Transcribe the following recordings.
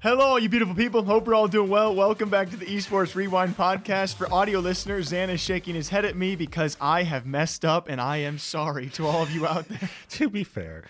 Hello, you beautiful people. Hope you're all doing well. Welcome back to the Esports Rewind podcast. For audio listeners, Zan is shaking his head at me because I have messed up and I am sorry to all of you out there. to be fair,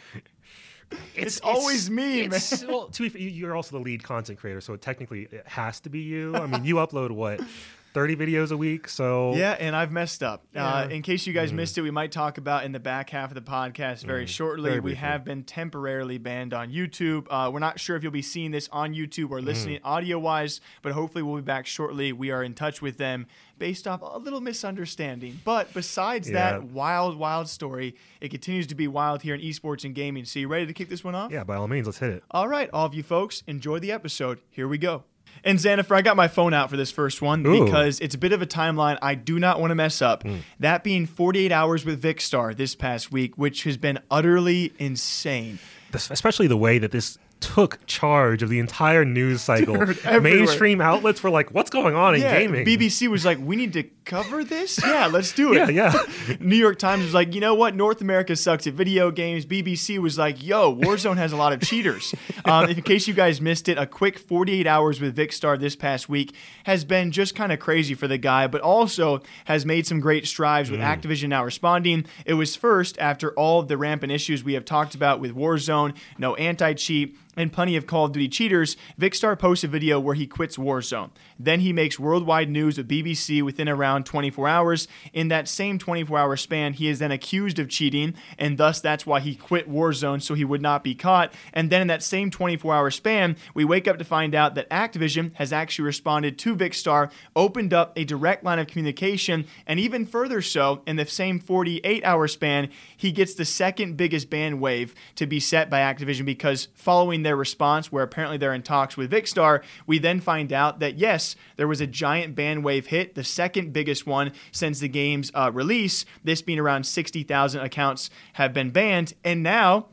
It's, always me, man. well, to be fair, you're also the lead content creator, so technically it has to be you. I mean, you upload what, 30 videos a week? So Yeah, and I've messed up. Uh, Yeah. Mm. in case you guys missed it, we might talk about in the back half of the podcast very shortly. Very we have been temporarily banned on YouTube. Uh, we're not sure if you'll be seeing this on YouTube Mm. or listening audio wise, but hopefully we'll be back shortly. We are in touch with them based off a little misunderstanding. But besides Yeah. that wild, wild story, it continues to be wild here in esports and gaming. So you ready to kick this one off? yeah, by all means, let's hit it. All right, all of you folks, enjoy the episode. Here we go. And Xanifer, I got my phone out for this first one Ooh. because it's a bit of a timeline I do not want to mess up. Hmm. That being 48 hours with Vikkstar this past week, which has been utterly insane. Especially the way that this took charge of the entire news cycle. everywhere. Mainstream outlets were like, what's going on in gaming? BBC was like, we need to cover this? Yeah, let's do it. Yeah, yeah. New York Times was like, you know what? North America sucks at video games. BBC was like, yo, Warzone has a lot of cheaters. Um, in case you guys missed it, a quick 48 hours with Vikkstar this past week has been just kind of crazy for the guy, but also has made some great strides with Activision now responding. It was first after all of the rampant issues we have talked about with Warzone, no anti cheat, and plenty of Call of Duty cheaters, Vikkstar posts a video where he quits Warzone. Then he makes worldwide news with BBC within around 24 hours. In that same 24 hour span, he is then accused of cheating, and thus that's why he quit Warzone so he would not be caught. And then in that same 24 hour span, we wake up to find out that Activision has actually responded to Vikkstar, opened up a direct line of communication, and even further so, in the same 48 hour span, he gets the second biggest ban wave to be set by Activision because following their response, where apparently they're in talks with Vikkstar, we then find out that yes, there was a giant ban wave hit, the second biggest one since the game's uh, release. This being around 60,000 accounts have been banned, and now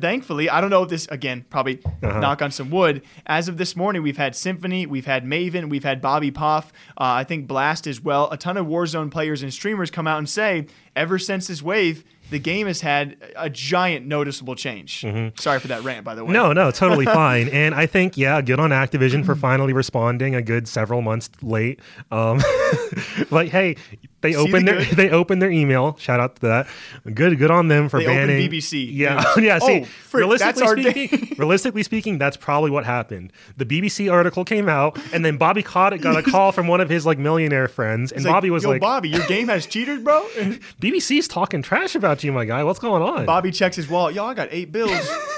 thankfully, I don't know if this again, probably knock on some wood. As of this morning, we've had Symfuhny, we've had Maven, we've had Bobby Poff, uh, I think Blast as well. A ton of Warzone players and streamers come out and say, ever since this wave, the game has had a giant noticeable change. Sorry for that rant, by the way. No, no, totally fine. And I think, yeah, good on Activision for finally responding a good several months late. Um, but hey, they opened the their good? they opened their email. Shout out to that. Good, good on them for They opened banning BBC Yeah, yeah. See, Oh, frick, realistically speaking, realistically speaking, that's probably what happened. The BBC article came out, and then Bobby Kotick got a call from one of his like millionaire friends, and like, Bobby was Yo, like, Bobby, your game has cheaters, bro. BBC's talking trash about you, my guy. What's going on? Bobby checks his wallet. Yo, I got eight bills.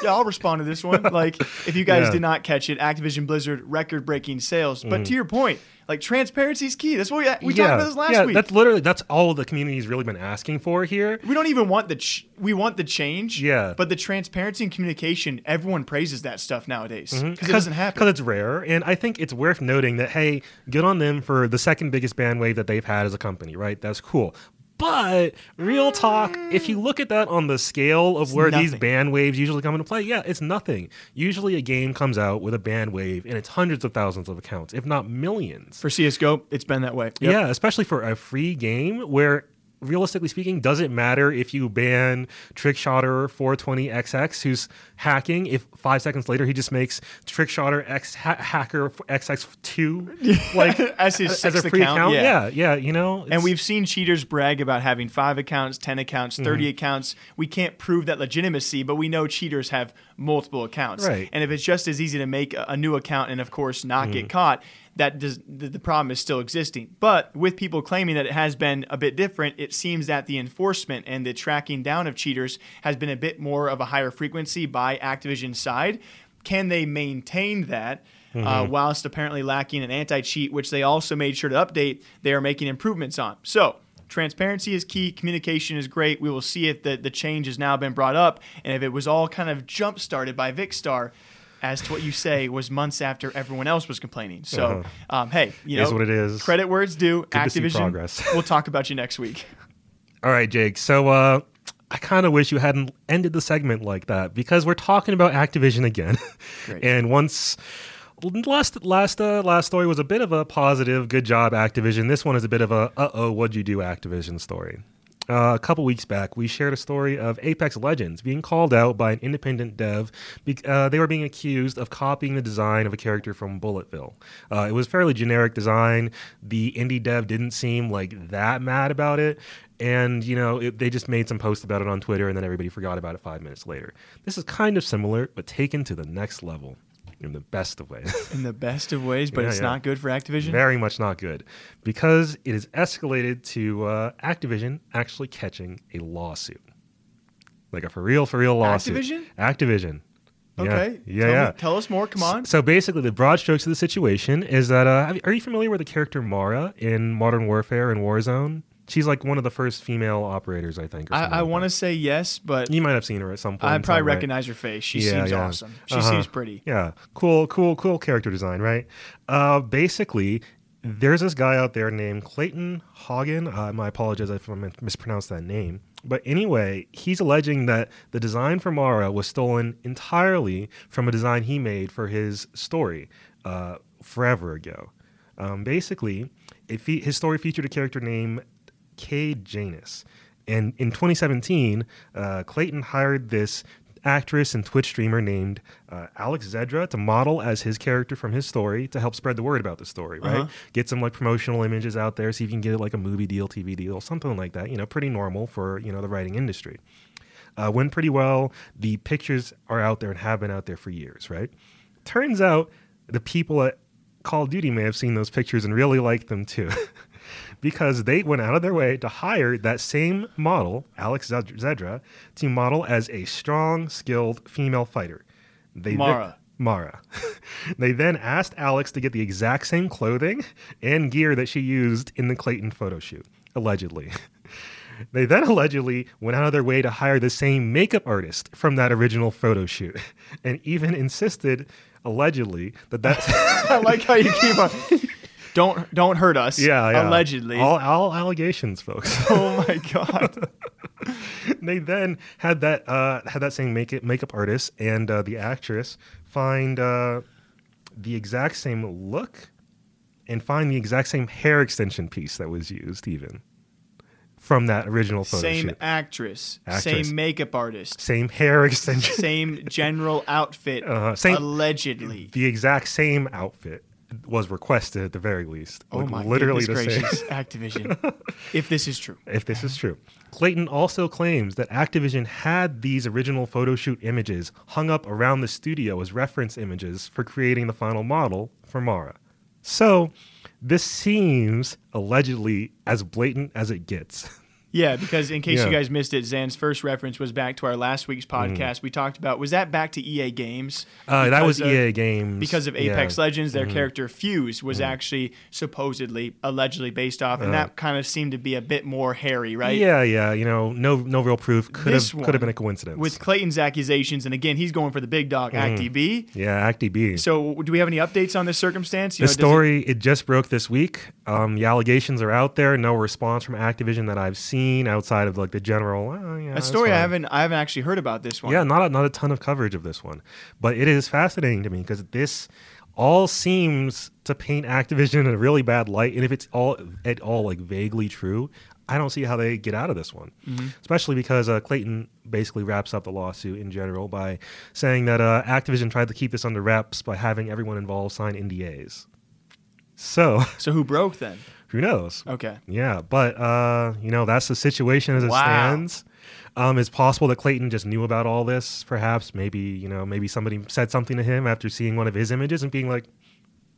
yeah, I'll respond to this one. Like, if you guys Yeah. did not catch it, Activision Blizzard record-breaking sales. But Mm-hmm. to your point, like transparency is key. That's what we we talked about this last yeah, week. that's literally that's all the community's really been asking for here. we don't even want the ch- we want the change. Yeah. But the transparency and communication, everyone praises that stuff nowadays mm-hmm. because it doesn't happen. because it's rare, and I think it's worth noting that hey, good on them for the second biggest band wave that they've had as a company, right? That's cool. But real talk, if you look at that on the scale of where these nothing. band waves usually come into play, yeah, it's nothing. Usually a game comes out with a band wave and it's hundreds of thousands of accounts, if not millions. For CS:GO, it's been that way. Yep. Yeah, especially for a free game where realistically speaking, does it matter if you ban Trickshotter 420XX who's hacking if five seconds later he just makes Trickshotter X ha- hacker XX2 like As his as a free account, account? yeah. Yeah, yeah, you know. And we've seen cheaters brag about having five accounts, 10 accounts, 30 Mm-hmm. accounts. We can't prove that legitimacy, but we know cheaters have multiple accounts. Right. And if it's just as easy to make a, a new account and, of course, not Mm-hmm. get caught, that does the, the problem is still existing. But with people claiming that it has been a bit different, it seems that the enforcement and the tracking down of cheaters has been a bit more of a higher frequency by Activision's side. Can they maintain that? Mm-hmm. Uh, whilst apparently lacking an anti cheat, which they also made sure to update, they are making improvements on. So, transparency is key, communication is great. We will see if the, the change has now been brought up, and if it was all kind of jump started by Vikkstar, as to what you say was months after everyone else was complaining. So, um, hey, you know, Uh-huh. Is what it is. Credit where it's due. see Activision. we'll talk about you next week. All right, Jake. So uh, I kind of wish you hadn't ended the segment like that because we're talking about Activision again. Great. and once last last uh, last story was a bit of a positive, good job Activision. This one is a bit of a uh oh, what'd you do Activision story. Uh, a couple weeks back, we shared a story of Apex Legends being called out by an independent dev. Be- uh, they were being accused of copying the design of a character from Bulletville. Uh, it was fairly generic design. The indie dev didn't seem like that mad about it, and you know it, they just made some posts about it on Twitter, and then everybody forgot about it five minutes later. This is kind of similar, but taken to the next level in the best of ways. In the best of ways, but Yeah, it's yeah. not good for Activision. Very much not good because it is escalated to uh, Activision actually catching a lawsuit, like a for real, for real lawsuit. Activision? Activision. Okay. Yeah, tell, yeah. Me, tell us more. Come on. So basically, the broad strokes of the situation is that uh, are you familiar with the character Mara in Modern Warfare and Warzone? She's like one of the first female operators, I think. or I, I want to say yes, but You might have seen her at some point. I probably time, right? recognize her face. She Yeah, seems yeah. awesome. She Uh-huh. seems pretty. Yeah, cool, cool, cool character design, right? Uh, basically, there's this guy out there named Clayton Haugen. Uh, I apologize if I mispronounced that name. But anyway, he's alleging that the design for Mara was stolen entirely from a design he made for his story uh, forever ago. Um, basically, it fe- his story featured a character named Cate Janus. And in 2017, uh, Clayton hired this actress and Twitch streamer named uh, Alex Zedra to model as his character from his story to help spread the word about the story, right? Uh-huh. Get some like promotional images out there, see if you can get like a movie deal, TV deal, something like that. You know, pretty normal for you know the writing industry. Uh, went pretty well. The pictures are out there and have been out there for years, right? Turns out the people at Call of Duty may have seen those pictures and really liked them too. because they went out of their way to hire that same model, Alex Zedra, to model as a strong, skilled female fighter. They Mara. Mara. they then asked Alex to get the exact same clothing and gear that she used in the Clayton photo shoot, allegedly. They then allegedly went out of their way to hire the same makeup artist from that original photo shoot, and even insisted, allegedly, that that's I like how you keep on. Don't don't hurt us. yeah, yeah. Allegedly. all, all allegations, folks. oh my god. they then had that uh, had that same make makeup makeup artist and uh, the actress find uh, the exact same look and find the exact same hair extension piece that was used, even from that original photo Same shoot. actress, Actress. Same makeup artist. Same hair extension. Same general outfit. Uh-huh. Same- Allegedly. the exact same outfit was requested at the very least. Oh Like, my literally goodness the same. Activision. if this is true. if this is true. Clayton also claims that Activision had these original photo shoot images hung up around the studio as reference images for creating the final model for Mara. So, this seems allegedly as blatant as it gets. Yeah, because in case Yeah. you guys missed it, Zan's first reference was back to our last week's podcast. We talked about was that back to EA Games? Mm-hmm. Uh, that was of- EA Games Because of Yeah. Mm-hmm. Apex Legends, their character Fuse was actually supposedly, allegedly based off, and that kind of seemed to be a bit more hairy, right? Yeah, yeah. You know, no, no real proof. Could This have, could have been a coincidence. With Clayton's accusations, and again, he's going for the big dog, Mm-hmm. ActiB. yeah, ActiB. So, do we have any updates on this circumstance? You the know, does it- story it, just broke this week. Um, the allegations are out there. No response from Activision that I've seen outside of like the general. Oh, yeah, a story I haven't, I haven't actually heard about this one. Yeah, not a, not a ton of coverage of this one, but it is fascinating to me because this all seems to paint Activision in a really bad light. And if it's all at all like vaguely true, I don't see how they get out of this one. Especially because uh, Clayton basically wraps up the lawsuit in general by saying that uh, Activision tried to keep this under wraps by having everyone involved sign NDAs. So So who broke then? Who knows? Okay. Yeah, but uh, you know that's the situation as it Wow. stands. Um, it's possible that Clayton just knew about all this. Perhaps, maybe you know, maybe somebody said something to him after seeing one of his images and being like,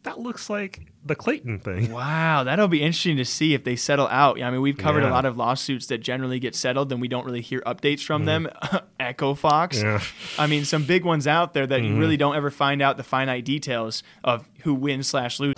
"That looks like the Clayton thing." Wow, that'll be interesting to see if they settle out. Yeah, I mean, we've covered a lot of lawsuits that generally get settled, and we don't really hear updates from them. Echo Fox. Mm-hmm. Yeah. Mm-hmm. I mean, some big ones out there that you really don't ever find out the finite details of who wins slash loses.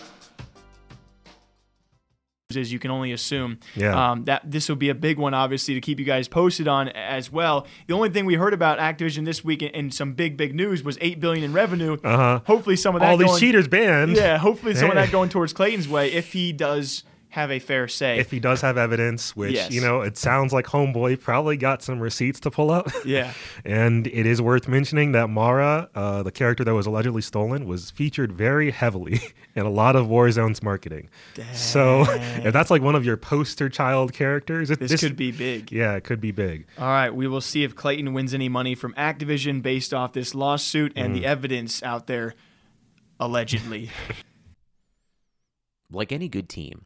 Is you can only assume Yeah. um, that this will be a big one, obviously, to keep you guys posted on as well. The only thing we heard about Activision this week and some big, big news was eight billion in revenue. Uh-huh. Hopefully, some of that All these cheaters banned. Yeah, hopefully some of that going towards Clayton's way if he does have a fair say. If he does have evidence, which Yes. you know, it sounds like Homeboy probably got some receipts to pull up. yeah. And it is worth mentioning that Mara, uh, the character that was allegedly stolen, was featured very heavily in a lot of Warzone's marketing. So if that's like one of your poster child characters, it, This, could be big. Yeah, it could be big. All right, we will see if Clayton wins any money from Activision based off this lawsuit and Mm. the evidence out there, allegedly. Like any good team,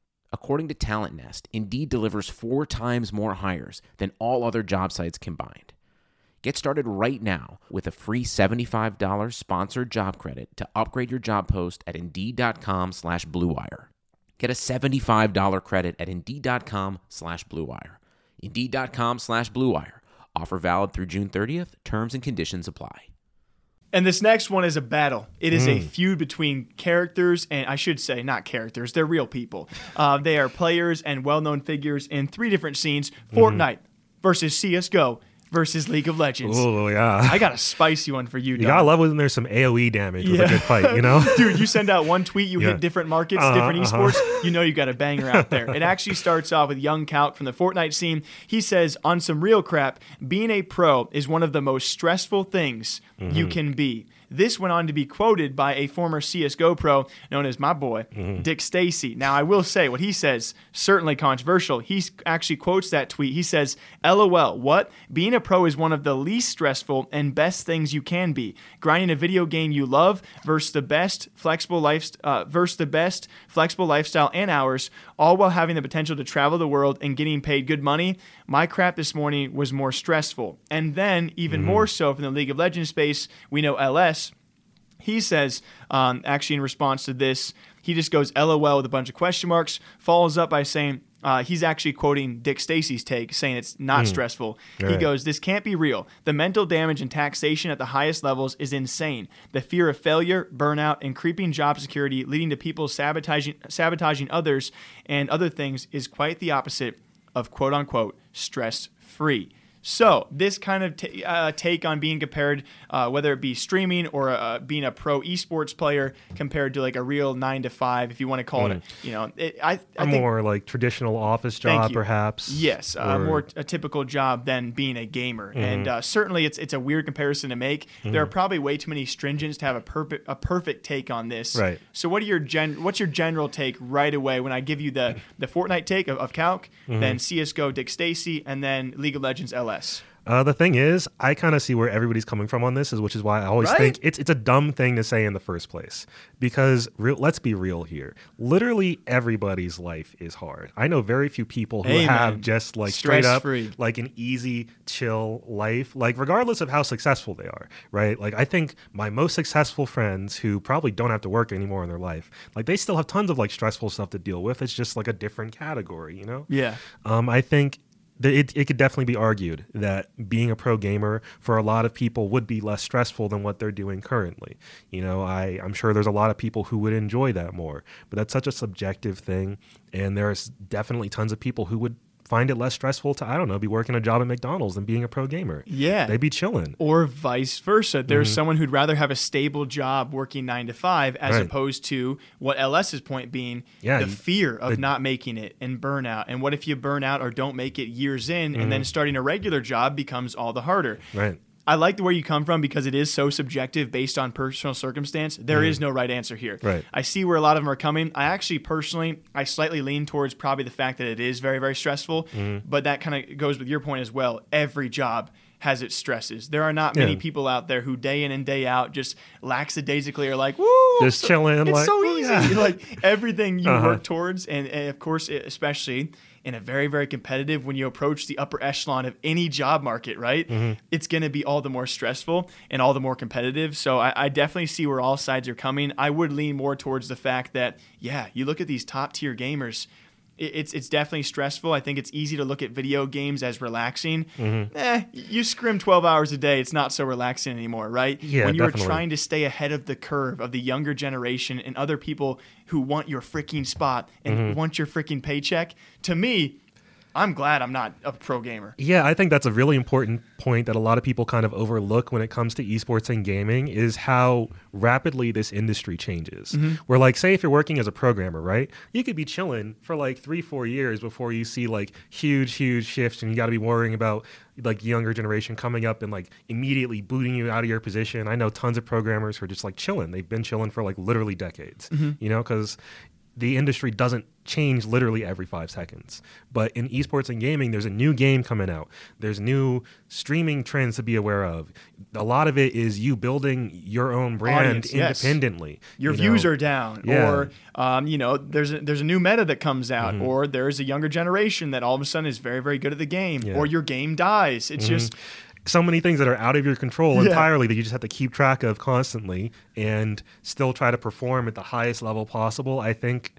According to Talent Nest, Indeed delivers four times more hires than all other job sites combined. Get started right now with a free $75 sponsored job credit to upgrade your job post at Indeed.com slash BlueWire. Get a $75 credit at Indeed.com slash BlueWire. Indeed.com slash BlueWire. Offer valid through June 30th. Terms and conditions apply. And this next one is a battle. It is a Mm. feud between characters, and I should say, not characters, they're real people. Uh, they are players and well known figures in three different scenes Mm-hmm. Fortnite versus CSGO versus League of Legends. Oh yeah. I got a spicy one for you, you Dom. gotta love when there's some AOE damage with a good fight, you know? Dude, you send out one tweet, you Yeah. hit different markets, Uh-huh, different uh-huh. esports, you know you got a banger out there. It actually starts off with Young Calc from the Fortnite scene. He says, on some real crap, being a pro is one of the most stressful things you Mm-hmm. can be. This went on to be quoted by a former CSGO pro known as my boy, Dick Stacy. Now, I will say what he says, certainly controversial. He actually quotes that tweet. He says, LOL, what? Being a pro is one of the least stressful and best things you can be. Grinding a video game you love versus the best flexible life, uh, versus the best flexible lifestyle and hours, all while having the potential to travel the world and getting paid good money. My crap this morning was more stressful. And then, even more so from the League of Legends space, we know LS he says, um, actually, in response to this, he just goes LOL with a bunch of question marks, follows up by saying, uh, he's actually quoting Dick Stacy's take, saying it's not stressful. He goes, This can't be real. The mental damage and taxation at the highest levels is insane. The fear of failure, burnout, and creeping job security leading to people sabotaging, sabotaging others and other things is quite the opposite of quote unquote stress free. So this kind of t- uh, take on being compared, uh, whether it be streaming or uh, being a pro esports player, compared to like a real nine to five, if you want to call it, you know, it, I, I a think more like traditional office job, perhaps. Yes, uh, or- Mm-hmm. more a typical job than being a gamer, and uh, certainly it's it's a weird comparison to make. There are probably way too many stringents to have a perfect a perfect take on this. Right. So what are your gen? What's your general take right away when I give you the the Fortnite take of, of Calc, Mm-hmm. then CS:GO Dick Stacy, and then League of Legends LS? Uh, the thing is, I kind of see where everybody's coming from on this, is which is why I always Right? think it's it's a dumb thing to say in the first place. Because real, let's be real here. Literally everybody's life is hard. I know very few people who Amen. have just like straight up like an easy, chill life. Like regardless of how successful they are, right? Like I think my most successful friends who probably don't have to work anymore in their life, like they still have tons of like stressful stuff to deal with. It's just like a different category, you know? Yeah. Um, I think it, it could definitely be argued that being a pro gamer for a lot of people would be less stressful than what they're doing currently. You know, I, I'm sure there's a lot of people who would enjoy that more, but that's such a subjective thing. And there's definitely tons of people who would find it less stressful to, I don't know, be working a job at McDonald's than being a pro gamer. Yeah. They'd be chilling. or vice versa. There's someone who'd rather have a stable job working nine to five as Right. opposed to what LS's point being Yeah, the fear of the- not making it and burnout. And what if you burn out or don't make it years in and Mm-hmm. then starting a regular job becomes all the harder? Right. I like the where you come from because it is so subjective based on personal circumstance. There is no right answer here. Mm. Right. I see where a lot of them are coming. I actually personally, I slightly lean towards probably the fact that it is very, very stressful. Mm-hmm. But that kind of goes with your point as well. Every job has its stresses. There are not many Yeah. people out there who day in and day out just lackadaisically are like, woo, Just so- chilling, It's like, so "Oh, easy. yeah." like everything you Uh-huh. work towards, and, and of course, especially in a very, very competitive when you approach the upper echelon of any job market, right? Mm-hmm. It's going to be all the more stressful and all the more competitive. So I, I definitely see where all sides are coming. I would lean more towards the fact that, yeah, you look at these top tier gamers. It- It's it's definitely stressful. I think it's easy to look at video games as relaxing. Mm-hmm. Eh, you scrim twelve hours a day. It's not so relaxing anymore, right? Yeah, when you're trying to stay ahead of the curve of the younger generation and other people who want your freaking spot and Mm-hmm. want your freaking paycheck. To me, I'm glad I'm not a pro gamer. Yeah, I think that's a really important point that a lot of people kind of overlook when it comes to esports and gaming is how rapidly this industry changes. Mm-hmm. Where like say if you're working as a programmer, right? You could be chilling for like 3 4 years before you see like huge huge shifts and you got to be worrying about like younger generation coming up and like immediately booting you out of your position. I know tons of programmers who are just like chilling. They've been chilling for like literally decades. Mm-hmm. You know, cuz the industry doesn't change literally every five seconds. But in esports and gaming, there's a new game coming out. There's new streaming trends to be aware of. A lot of it is you building your own brand Audience, yes. independently. Your you views know? are down, Yeah. or um, you know, there's a, there's a new meta that comes out, Mm-hmm. or there's a younger generation that all of a sudden is very very good at the game, Yeah. Mm-hmm. or your game dies. It's just so many things that are out of your control Yeah. entirely that you just have to keep track of constantly and still try to perform at the highest level possible. I think,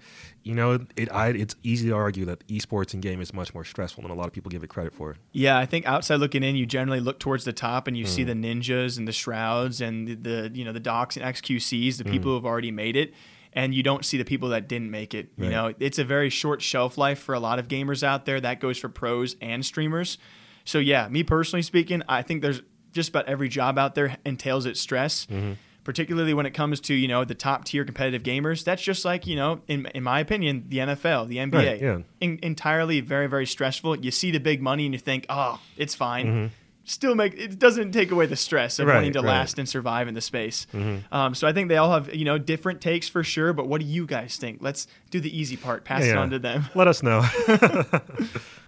you know, it I, it's easy to argue that esports and game is much more stressful than a lot of people give it credit for. Yeah, I think outside looking in, you generally look towards the top and you Mm. see the ninjas and the shrouds and the, the you know the docs and XQCs, the Mm. people who have already made it, and you don't see the people that didn't make it. You Right. know, it's a very short shelf life for a lot of gamers out there. That goes for pros and streamers. So yeah, me personally speaking, I think there's just about every job out there entails its stress. Mm-hmm. Particularly when it comes to you know the top tier competitive gamers, that's just like you know in in my opinion the NFL, the NBA, Right, yeah. en- entirely very very stressful. You see the big money and you think, oh, it's fine. Mm-hmm. still make it doesn't take away the stress of Right, wanting to right. Mm-hmm. last and survive in the space. Um, so I think they all have you know different takes for sure. But what do you guys think? Let's do the easy part. Pass it Yeah. on to them. Let us know.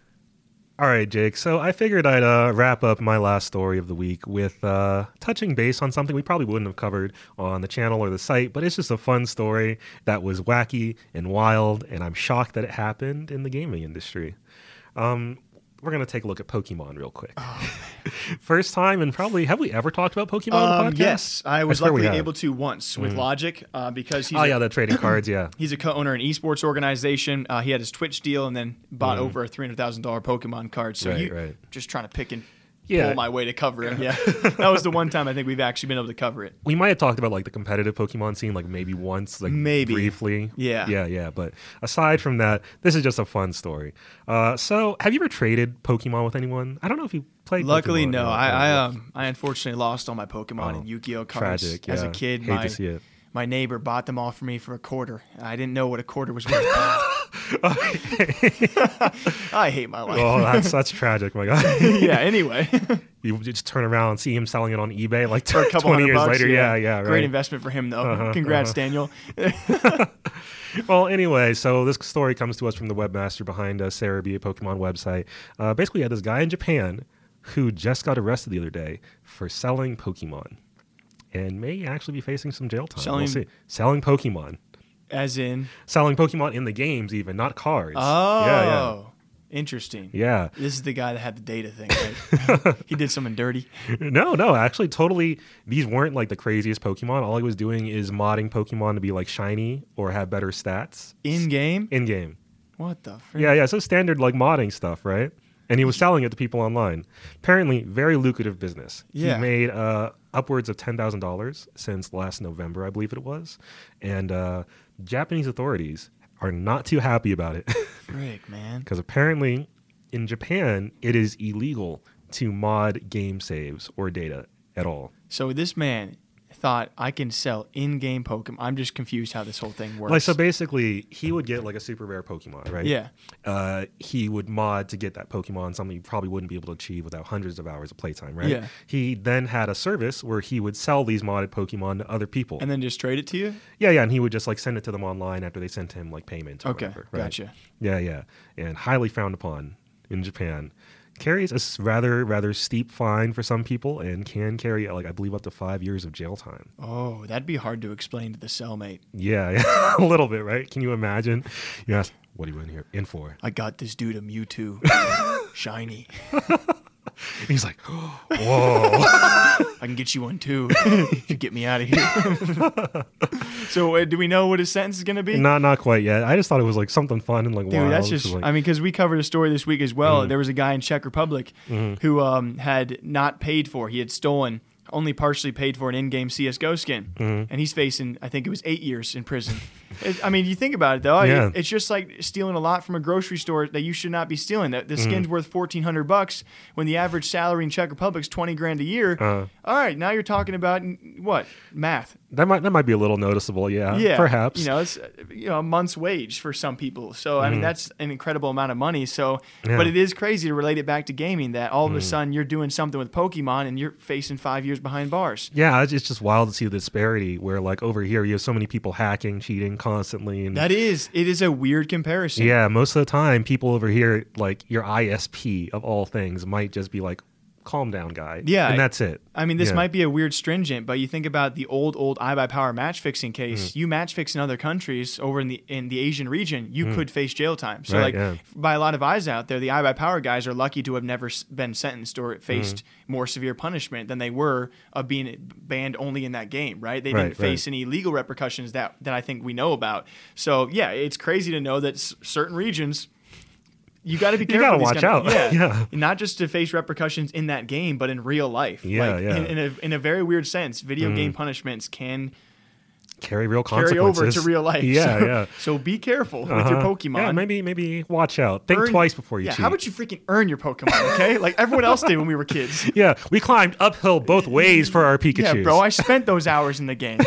All right, Jake. So I figured I'd uh, wrap up my last story of the week with uh, touching base on something we probably wouldn't have covered on the channel or the site, but it's just a fun story that was wacky and wild, and I'm shocked that it happened in the gaming industry. Um, we're gonna take a look at Pokemon real quick. First time, and probably have we ever talked about Pokemon on Um, the podcast? yes, I was we luckily. Mm. able to once with Logic uh, because he's Oh a- yeah, the trading cards. Yeah. He's a co-owner in an esports organization. Uh, he had his Twitch deal and then bought over a three hundred thousand dollar Pokemon card. So Mm. Right, you right. just trying to pick and Yeah. pull my way to cover him. Yeah, that was the one time I think we've actually been able to cover it. we might have talked about like the competitive Pokemon scene, like maybe once, like Maybe. briefly. Yeah. yeah, yeah. But aside from that, this is just a fun story. Uh, so, have you ever traded Pokemon with anyone? I don't know if you played. Luckily, Pokemon no. I I, um, I unfortunately lost all my Pokemon Oh, and Yu-Gi-Oh cards tragic. as a kid. Hate my to see it. My neighbor bought them all for me for a quarter. I didn't know what a quarter was worth. I hate my life. Oh, that's that's tragic, my god. yeah. Anyway, you just turn around and see him selling it on eBay like a couple twenty years bucks, later. Yeah, yeah, right. Great investment for him though. Uh-huh, Congrats, Daniel. Well, anyway, so this story comes to us from the webmaster behind uh, Serebii a Pokemon website. Uh, basically, had this guy in Japan who just got arrested the other day for selling Pokemon, and may actually be facing some jail time. Selling- we'll see. Selling Pokemon, As in, selling Pokemon in the games, even not cards. oh, yeah, interesting. yeah, This is the guy that had the data thing, right? he did something dirty. No, no, actually, totally. These weren't like the craziest Pokemon. All he was doing is modding Pokemon to be like shiny or have better stats In game? in game. What the frick? Yeah, yeah. So standard like modding stuff, right? And he was selling it to people online. Apparently, very lucrative business. Yeah. He made uh, upwards of ten thousand dollars since last November, I believe it was. And uh, Japanese authorities are not too happy about it Frick, man. because apparently, in Japan, it is illegal to mod game saves or data at all. So this man thought I can sell in-game Pokemon. I'm just confused how this whole thing works. Like so, basically, he would get like a super rare Pokemon, right? Yeah. uh, he would mod to get that Pokemon, something you probably wouldn't be able to achieve without hundreds of hours of playtime, right? Yeah. He then had a service where he would sell these modded Pokemon to other people. and then just trade it to you? yeah, yeah, and he would just like send it to them online after they sent him like payment. Or Okay, whatever, right? gotcha. Yeah, yeah, and highly frowned upon in Japan. Carries a rather rather steep fine for some people, and can carry like I believe up to five years of jail time. Oh, that'd be hard to explain to the cellmate. Yeah, yeah, a little bit, right? Can you imagine? You ask, what are you in here in for? I got this dude a Mewtwo. Shiny. He's like, whoa. I can get you one too if you get me out of here. so, uh, do we know what his sentence is going to be? Not not quite yet. I just thought it was like something fun and like Dude, wild. that's just, like, I mean, because we covered a story this week as well. Mm-hmm. There was a guy in Czech Republic who um, had not paid for, he had stolen, only partially paid for an in game CSGO skin. Mm-hmm. And he's facing, I think it was eight years in prison. I mean, you think about it though, Yeah. it's just like stealing a lot from a grocery store that you should not be stealing. The, Mm-hmm. the skin's worth 1400 bucks when the average salary in Czech Republic's 20 grand a year. Uh-huh. All right, now you're talking about what? Math. that might that might be a little noticeable. Yeah, Yeah, perhaps. You know, it's uh, you know a month's wage for some people. So I mean, that's an incredible amount of money. So, Mm-hmm. Yeah. Mm-hmm. but it is crazy to relate it back to gaming. That all of a sudden you're doing something with Pokemon and you're facing five years behind bars. yeah, it's, it's just wild to see the disparity where like over here you have so many people hacking, cheating constantly, and That is, it is a weird comparison. yeah, most of the time people over here like your ISP of all things might just be like, calm down, guy. Yeah, and that's it. I mean, this Yeah. might be a weird stringent, but you think about the old, old iBUYPOWER match fixing case. Mm-hmm. You match fix in other countries over in the in the Asian region, you could face jail time. So, Mm. Right, like, yeah. by a lot of eyes out there, the iBUYPOWER guys are lucky to have never been sentenced or faced Mm-hmm. more severe punishment than they were of being banned only in that game. Right? They Right, didn't face right. any legal repercussions that that I think we know about. So, yeah, it's crazy to know that s- certain regions. You got to be careful. gotta watch these kind of- out. Yeah. Yeah. not just to face repercussions in that game, but in real life. Yeah, like, yeah. In, in a in a very weird sense, video game punishments can Carry real consequences. carry over to real life. Yeah, so, yeah. So be careful with your Uh-huh. Pokemon. Yeah, maybe maybe watch out. Think Earn- twice before you yeah, cheat. how about you freaking earn your Pokemon, okay? like everyone else did when we were kids. yeah, we climbed uphill both ways for our Pikachu. Yeah, bro, I spent those hours in the game.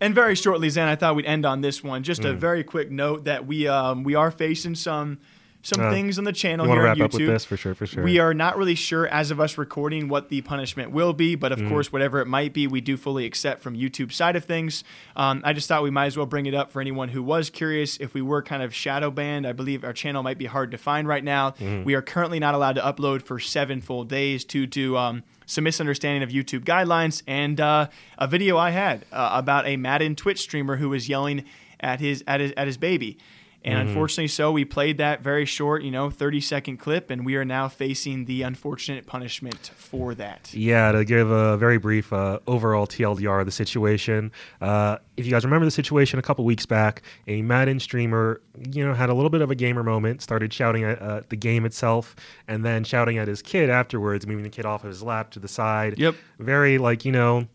and very shortly, Zen, I thought we'd end on this one. Just Mm. a very quick note that we um, we are facing some some Uh, things on the channel You here to on YouTube. up with this for sure, for sure. We are not really sure as of us recording what the punishment will be, but of Mm. course, whatever it might be, we do fully accept from YouTube side of things. Um, I just thought we might as well bring it up for anyone who was curious. If we were kind of shadow banned, I believe our channel might be hard to find right now. Mm-hmm. We are currently not allowed to upload for seven full days due to um, some misunderstanding of YouTube guidelines and uh, a video I had uh, about a Madden Twitch streamer who was yelling at his at his at his baby. And Mm-hmm. unfortunately, so we played that very short, you know, 30 second clip, and we are now facing the unfortunate punishment for that. Yeah, to give a very brief uh, overall TLDR of the situation. Uh, if you guys remember the situation a couple weeks back, a Madden streamer, you know, had a little bit of a gamer moment, started shouting at uh, the game itself, and then shouting at his kid afterwards, moving the kid off of his lap to the side. Yep. Very like you know,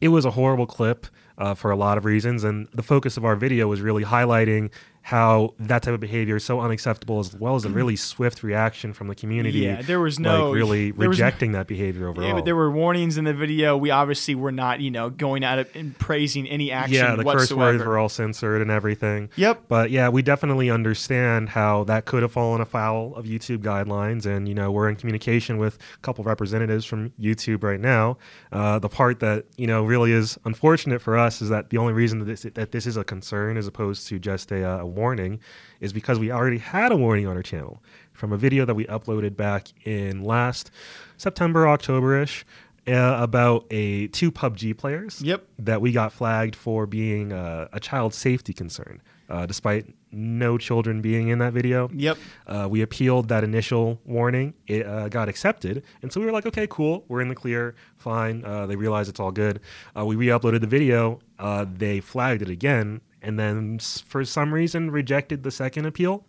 it was a horrible clip uh, for a lot of reasons, and the focus of our video was really highlighting how that type of behavior is so unacceptable, as well as a really swift reaction from the community. Yeah, there was no- like really was no- rejecting that behavior overall. Yeah, but there were warnings in the video. We obviously were not, you know, going out and praising any action yeah, the curse words were all censored and everything. Yep. But yeah, we definitely understand how that could have fallen afoul of YouTube guidelines, and you know we're in communication with a couple representatives from YouTube right now. Uh, the part that you know really is unfortunate for us is that the only reason that this that this is a concern as opposed to just a, a warning is because we already had a warning on our channel from a video that we uploaded back in last September, October-ish. Uh, about a two PUBG players Yep. that we got flagged for being uh, a child safety concern, uh, despite no children being in that video. Yep. Uh, we appealed that initial warning. It uh, got accepted. And so we were like, okay, cool. We're in the clear. Fine. Uh, they realized it's all good. Uh, we re uploaded the video. Uh, they flagged it again. And then for some reason rejected the second appeal.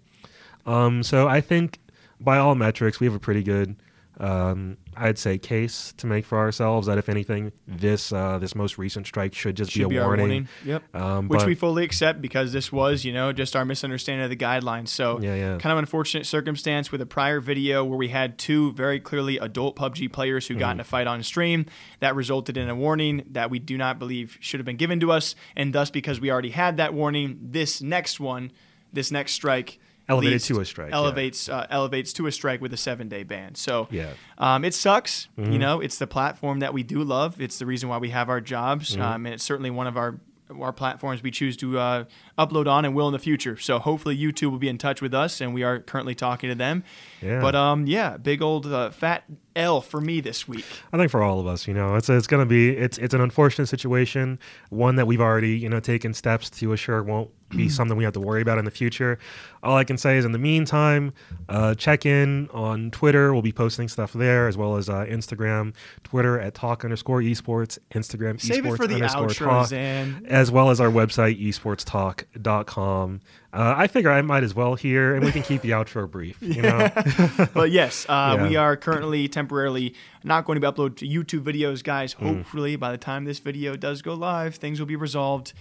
Um, so I think by all metrics, we have a pretty good. Um, I'd say case to make for ourselves that if anything, this uh, this most recent strike should just Should be be a our warning. warning. Yep. Um, Which but- we fully accept because this was, you know, just our misunderstanding of the guidelines. So, Yeah, yeah. kind of unfortunate circumstance with a prior video where we had two very clearly adult PUBG players who got Mm-hmm. in a fight on stream. That resulted in a warning that we do not believe should have been given to us. And thus, because we already had that warning, this next one, this next strike, Elevated to a strike, yeah. Elevates uh, elevates to a strike with a seven day ban. So Yeah. um, it sucks. Mm-hmm. You know, it's the platform that we do love. It's the reason why we have our jobs, Mm-hmm. um, and it's certainly one of our our platforms we choose to uh, upload on and will in the future. So hopefully YouTube will be in touch with us, and we are currently talking to them. Yeah. But um, yeah, big old uh, fat L for me this week. I think for all of us, you know, it's it's going to be it's it's an unfortunate situation, one that we've already you know taken steps to assure won't be something we have to worry about in the future. All I can say is, in the meantime, uh, check in on Twitter. We'll be posting stuff there as well as uh, Instagram, Twitter at talk underscore esports, Instagram Save esports it for the underscore talk, Zan. as well as our website esportstalk.com. Uh, I figure I might as well here, and we can keep the outro brief. You know, but yes, uh, Yeah. we are currently temporarily not going to be uploaded to YouTube videos, guys. Hmm. Hopefully, by the time this video does go live, things will be resolved.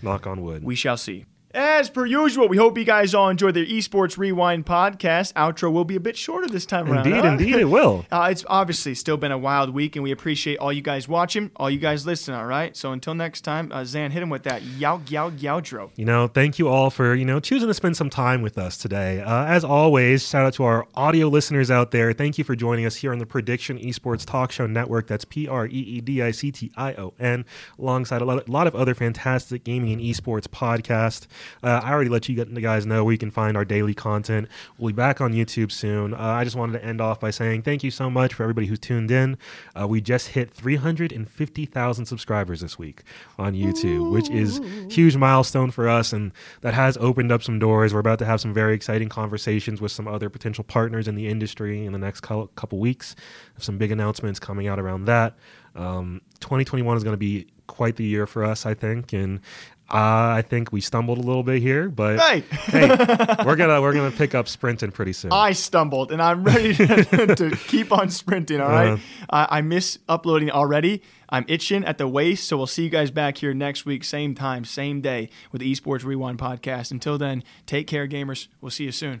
knock on wood. We shall see. As per usual, we hope you guys all enjoy the Esports Rewind podcast. Outro will be a bit shorter this time around. indeed, indeed, it will. Uh, it's obviously still been a wild week, and we appreciate all you guys watching, all you guys listening. All right. So until next time, uh, Zan, hit him with that yow yow yowdro. You know, thank you all for, you know, choosing to spend some time with us today. Uh, as always, shout out to our audio listeners out there. Thank you for joining us here on the Prediction Esports Talk Show Network. That's P R E E D I C T I O N, alongside a lot, a lot of other fantastic gaming and esports podcasts. Uh, I already let you guys know where you can find our daily content. We'll be back on YouTube soon. Uh, I just wanted to end off by saying thank you so much for everybody who's tuned in. Uh, we just hit 350,000 subscribers this week on YouTube, which is huge milestone for us, and that has opened up some doors. We're about to have some very exciting conversations with some other potential partners in the industry in the next couple weeks. Some big announcements coming out around that. Um, 2021 is going to be quite the year for us, I think, and uh, I think we stumbled a little bit here, but Hey! hey, we're gonna we're gonna pick up sprinting pretty soon. I stumbled, and I'm ready to, to keep on sprinting. All right. I, I miss uploading already. I'm itching at the waist, so we'll see you guys back here next week, same time, same day, with the Esports Rewind podcast. Until then, take care, gamers. We'll see you soon.